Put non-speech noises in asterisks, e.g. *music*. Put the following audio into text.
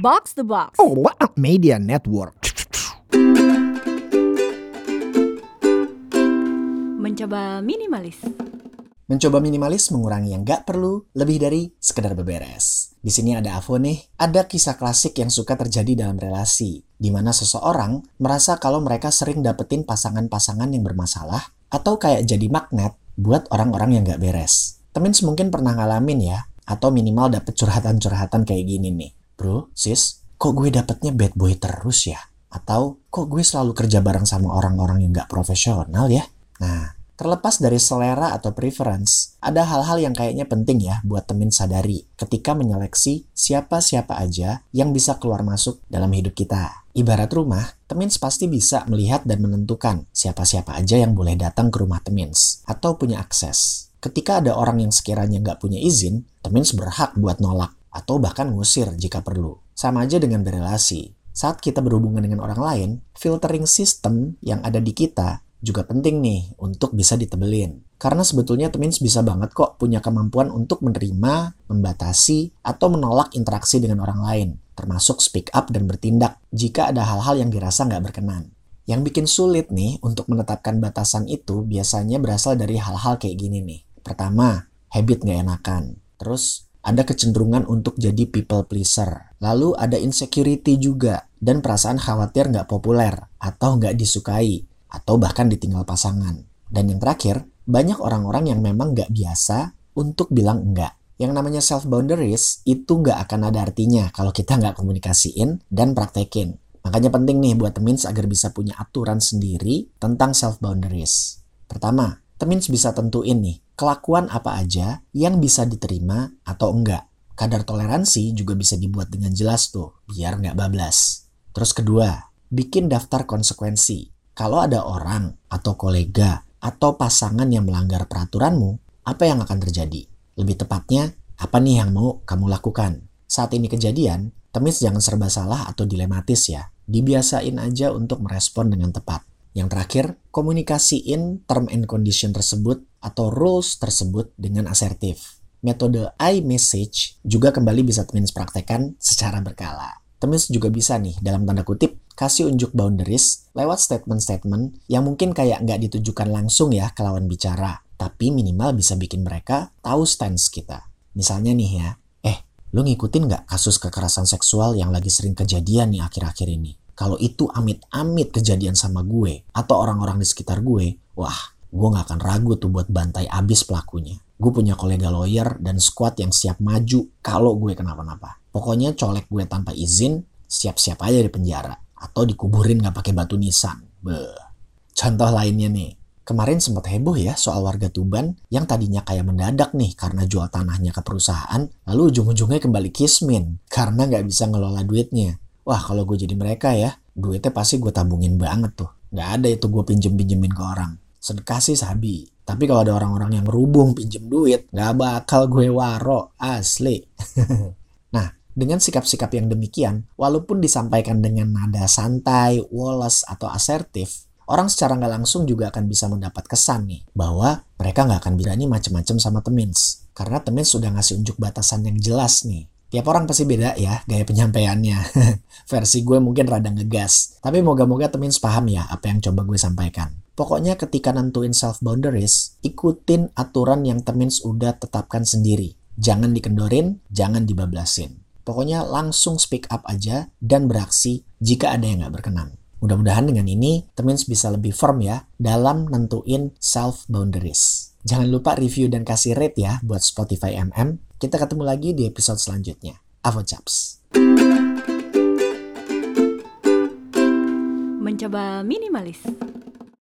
Box the Box. Oh, what a media network. Mencoba minimalis. Mencoba minimalis mengurangi yang gak perlu lebih dari sekedar beberes. Di sini ada Avo nih, ada kisah klasik yang suka terjadi dalam relasi, di mana seseorang merasa kalau mereka sering dapetin pasangan-pasangan yang bermasalah, atau kayak jadi magnet buat orang-orang yang gak beres. Temen mungkin pernah ngalamin ya, atau minimal dapet curhatan-curhatan kayak gini nih. Bro, sis, kok gue dapetnya bad boy terus ya? Atau kok gue selalu kerja bareng sama orang-orang yang gak profesional ya? Nah, Terlepas dari selera atau preference, ada hal-hal yang kayaknya penting ya buat temen sadari ketika menyeleksi siapa-siapa aja yang bisa keluar masuk dalam hidup kita. Ibarat rumah, temins pasti bisa melihat dan menentukan siapa-siapa aja yang boleh datang ke rumah temins atau punya akses. Ketika ada orang yang sekiranya nggak punya izin, temins berhak buat nolak atau bahkan ngusir jika perlu. Sama aja dengan berelasi. Saat kita berhubungan dengan orang lain, filtering system yang ada di kita juga penting nih untuk bisa ditebelin. Karena sebetulnya Twins bisa banget kok punya kemampuan untuk menerima, membatasi, atau menolak interaksi dengan orang lain, termasuk speak up dan bertindak jika ada hal-hal yang dirasa nggak berkenan. Yang bikin sulit nih untuk menetapkan batasan itu biasanya berasal dari hal-hal kayak gini nih. Pertama, habit nggak enakan. Terus, ada kecenderungan untuk jadi people pleaser. Lalu ada insecurity juga dan perasaan khawatir nggak populer atau nggak disukai atau bahkan ditinggal pasangan. Dan yang terakhir, banyak orang-orang yang memang gak biasa untuk bilang enggak. Yang namanya self boundaries itu gak akan ada artinya kalau kita gak komunikasiin dan praktekin. Makanya penting nih buat temins agar bisa punya aturan sendiri tentang self boundaries. Pertama, temins bisa tentuin nih kelakuan apa aja yang bisa diterima atau enggak. Kadar toleransi juga bisa dibuat dengan jelas tuh, biar nggak bablas. Terus kedua, bikin daftar konsekuensi kalau ada orang atau kolega atau pasangan yang melanggar peraturanmu, apa yang akan terjadi? Lebih tepatnya, apa nih yang mau kamu lakukan? Saat ini kejadian, temis jangan serba salah atau dilematis ya. Dibiasain aja untuk merespon dengan tepat. Yang terakhir, komunikasiin term and condition tersebut atau rules tersebut dengan asertif. Metode I-message juga kembali bisa temin praktekkan secara berkala. Temis juga bisa nih, dalam tanda kutip, kasih unjuk boundaries lewat statement-statement yang mungkin kayak nggak ditujukan langsung ya ke lawan bicara, tapi minimal bisa bikin mereka tahu stance kita. Misalnya nih ya, eh, lu ngikutin nggak kasus kekerasan seksual yang lagi sering kejadian nih akhir-akhir ini? Kalau itu amit-amit kejadian sama gue atau orang-orang di sekitar gue, wah, gue gak akan ragu tuh buat bantai abis pelakunya. Gue punya kolega lawyer dan squad yang siap maju kalau gue kenapa-napa. Pokoknya colek gue tanpa izin, siap-siap aja di penjara. Atau dikuburin gak pakai batu nisan. Beuh. Contoh lainnya nih, kemarin sempat heboh ya soal warga Tuban yang tadinya kayak mendadak nih karena jual tanahnya ke perusahaan, lalu ujung-ujungnya kembali kismin karena nggak bisa ngelola duitnya. Wah kalau gue jadi mereka ya, duitnya pasti gue tabungin banget tuh. Nggak ada itu gue pinjem-pinjemin ke orang. Sedekah sih sabi. Tapi kalau ada orang-orang yang rubung pinjem duit, nggak bakal gue waro, asli. *laughs* nah, dengan sikap-sikap yang demikian, walaupun disampaikan dengan nada santai, woles, atau asertif, orang secara nggak langsung juga akan bisa mendapat kesan nih bahwa mereka nggak akan berani macem-macem sama temins karena temins sudah ngasih unjuk batasan yang jelas nih. Tiap orang pasti beda ya gaya penyampaiannya. *laughs* Versi gue mungkin rada ngegas, tapi moga-moga temins paham ya apa yang coba gue sampaikan. Pokoknya ketika nentuin self boundaries, ikutin aturan yang temins udah tetapkan sendiri. Jangan dikendorin, jangan dibablasin. Pokoknya langsung speak up aja dan beraksi jika ada yang nggak berkenan. Mudah-mudahan dengan ini Temins bisa lebih firm ya dalam nentuin self boundaries. Jangan lupa review dan kasih rate ya buat Spotify MM. Kita ketemu lagi di episode selanjutnya. Avo Chaps. Mencoba minimalis.